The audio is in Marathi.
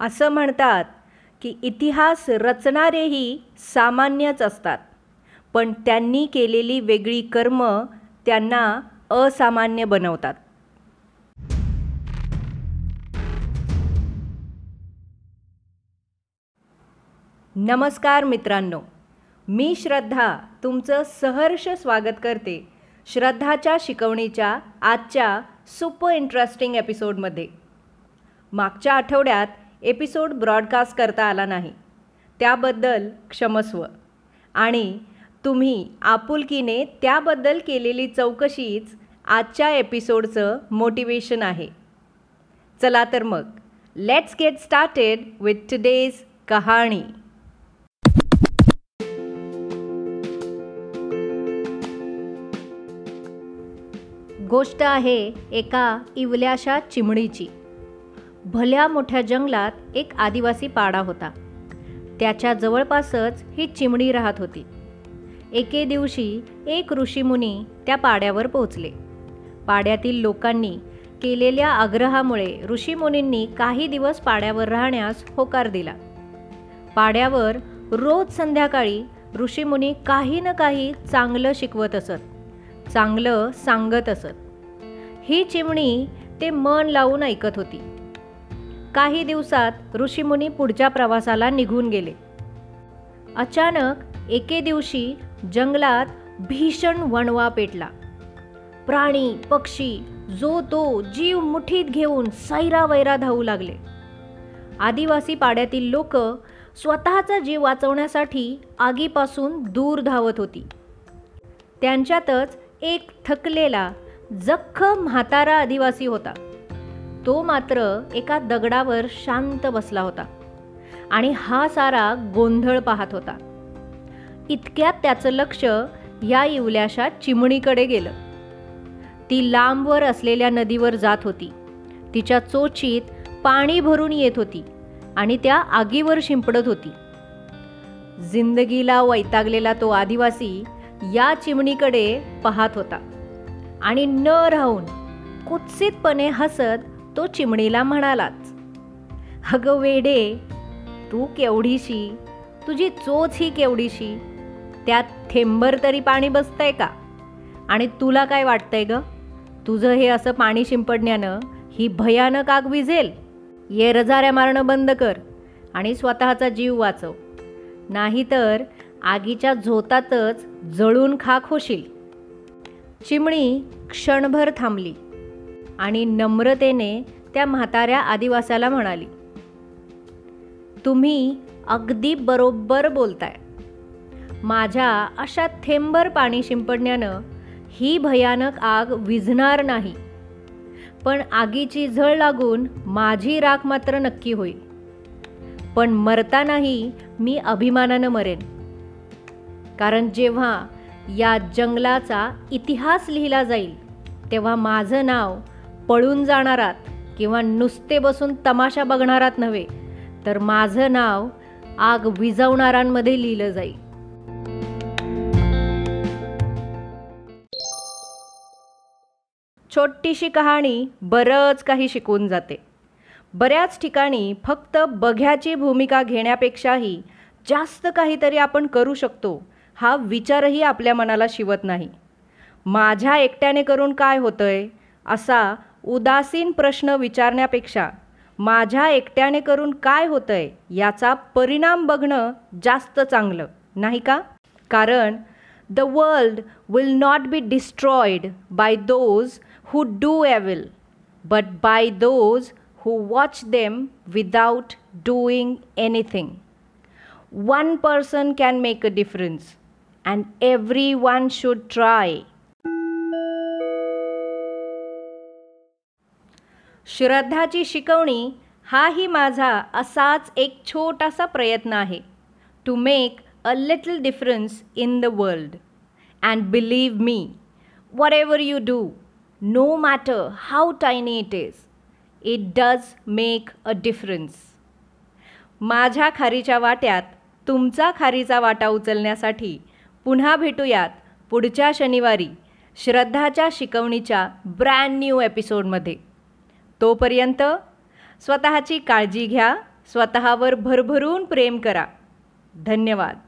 असं म्हणतात की इतिहास रचणारेही सामान्यच असतात. पण त्यांनी केलेली वेगळी कर्म त्यांना असामान्य बनवतात. नमस्कार मित्रांनो मी श्रद्धा तुमचं सहर्ष स्वागत करते श्रद्धाच्या शिकवणीच्या आजच्या सुपर इंटरेस्टिंग एपिसोडमध्ये. मागच्या आठवड्यात एपिसोड ब्रॉडकास्ट करता आला नाही. त्याबद्दल क्षमस्व. आणि तुम्ही आपुलकीने त्याबद्दल केलेली चौकशीच आजच्या एपिसोडचं मोटिवेशन आहे. चला तर मग let's get started with today's कहाणी. गोष्ट आहे एका इवल्याशा चिमणीची. भल्या मोठ्या जंगलात एक आदिवासी पाडा होता. त्याच्या जवळपासच ही चिमणी राहत होती. एके दिवशी एक ऋषीमुनी त्या पाड्यावर पोहोचले. पाड्यातील लोकांनी केलेल्या आग्रहामुळे ऋषीमुनींनी काही दिवस पाड्यावर राहण्यास होकार दिला. पाड्यावर रोज संध्याकाळी ऋषीमुनी काही ना काही चांगलं शिकवत असत चांगलं सांगत असत. ही चिमणी ते मन लावून ऐकत होती. काही दिवसात ऋषीमुनी पुढच्या प्रवासाला निघून गेले. अचानक एके दिवशी जंगलात भीषण वणवा पेटला. प्राणी पक्षी जो तो जीव मुठीत घेऊन सैरा वैरा धावू लागले. आदिवासी पाड्यातील लोक स्वतःचा जीव वाचवण्यासाठी आगीपासून दूर धावत होती. त्यांच्यातच एक थकलेला जख्ख म्हातारा आदिवासी होता. तो मात्र एका दगडावर शांत बसला होता आणि हा सारा गोंधळ पाहत होता. इतक्यात त्याचं लक्ष या इवल्याशा चिमणीकडे गेलं. ती लांबवर असलेल्या नदीवर जात होती. तिच्या चोचीत पाणी भरून येत होती आणि त्या आगीवर शिंपडत होती. जिंदगीला वैतागलेला तो आदिवासी या चिमणीकडे पाहत होता आणि न राहून कुत्सितपणे हसत तो चिमणीला म्हणालाच अगं वेडे तू केवढीशी तुझी चोच ही केवढीशी त्यात थेंबर तरी पाणी बसतंय का? आणि तुला काय वाटतंय ग? तुझं हे असं पाणी शिंपडण्यानं ही भयानक आग विझेल. ये रजाऱ्या मारणं बंद कर आणि स्वतःचा जीव वाचव. नाहीतर आगीच्या झोतातच जळून खाक होशील. चिमणी क्षणभर थांबली. आणि नम्रतेने त्या म्हाताऱ्या आदिवासाला म्हणाली तुम्ही अगदी बरोबर बोलताय. माझ्या अशा थेंबर पाणी शिंपडण्यानं ही भयानक आग विझणार नाही. पण आगीची झळ लागून माझी राख मात्र नक्की होईल. पण मरतानाही मी अभिमानानं मरेन. कारण जेव्हा या जंगलाचा इतिहास लिहिला जाईल तेव्हा माझं नाव पळून जाणारात किंवा नुसते बसून तमाशा बघणारात नव्हे तर माझं नाव आग विजवणाऱ्यांमध्ये लिहिलं जाईल. छोटीशी कहाणी बरंच काही शिकून जाते. बऱ्याच ठिकाणी फक्त बघ्याची भूमिका घेण्यापेक्षाही जास्त काहीतरी आपण करू शकतो हा विचारही आपल्या मनाला शिवत नाही. माझ्या एकट्याने करून काय होतंय असा उदासीन प्रश्न विचारण्यापेक्षा माझ्या एकट्याने करून काय होतंय याचा परिणाम बघणं जास्त चांगलं नाही का? कारण the world will not be destroyed by those who do evil but by those who watch them without doing anything one person can make a difference and everyone should try श्रद्धाची शिकवणी हाही माझा असाच एक छोटासा प्रयत्न आहे. To make a little difference in the world and believe me whatever you do no matter how tiny it is it does make a difference माझ्या खारीच्या वाट्यात तुमचा खारीचा वाटा उचलण्यासाठी पुन्हा भेटूयात पुढच्या शनिवारी श्रद्धाच्या शिकवणीच्या ब्रँड न्यू एपिसोडमध्ये तोपर्यंत स्वतःची काळजी घ्या स्वतःवर भरभरून प्रेम करा. धन्यवाद.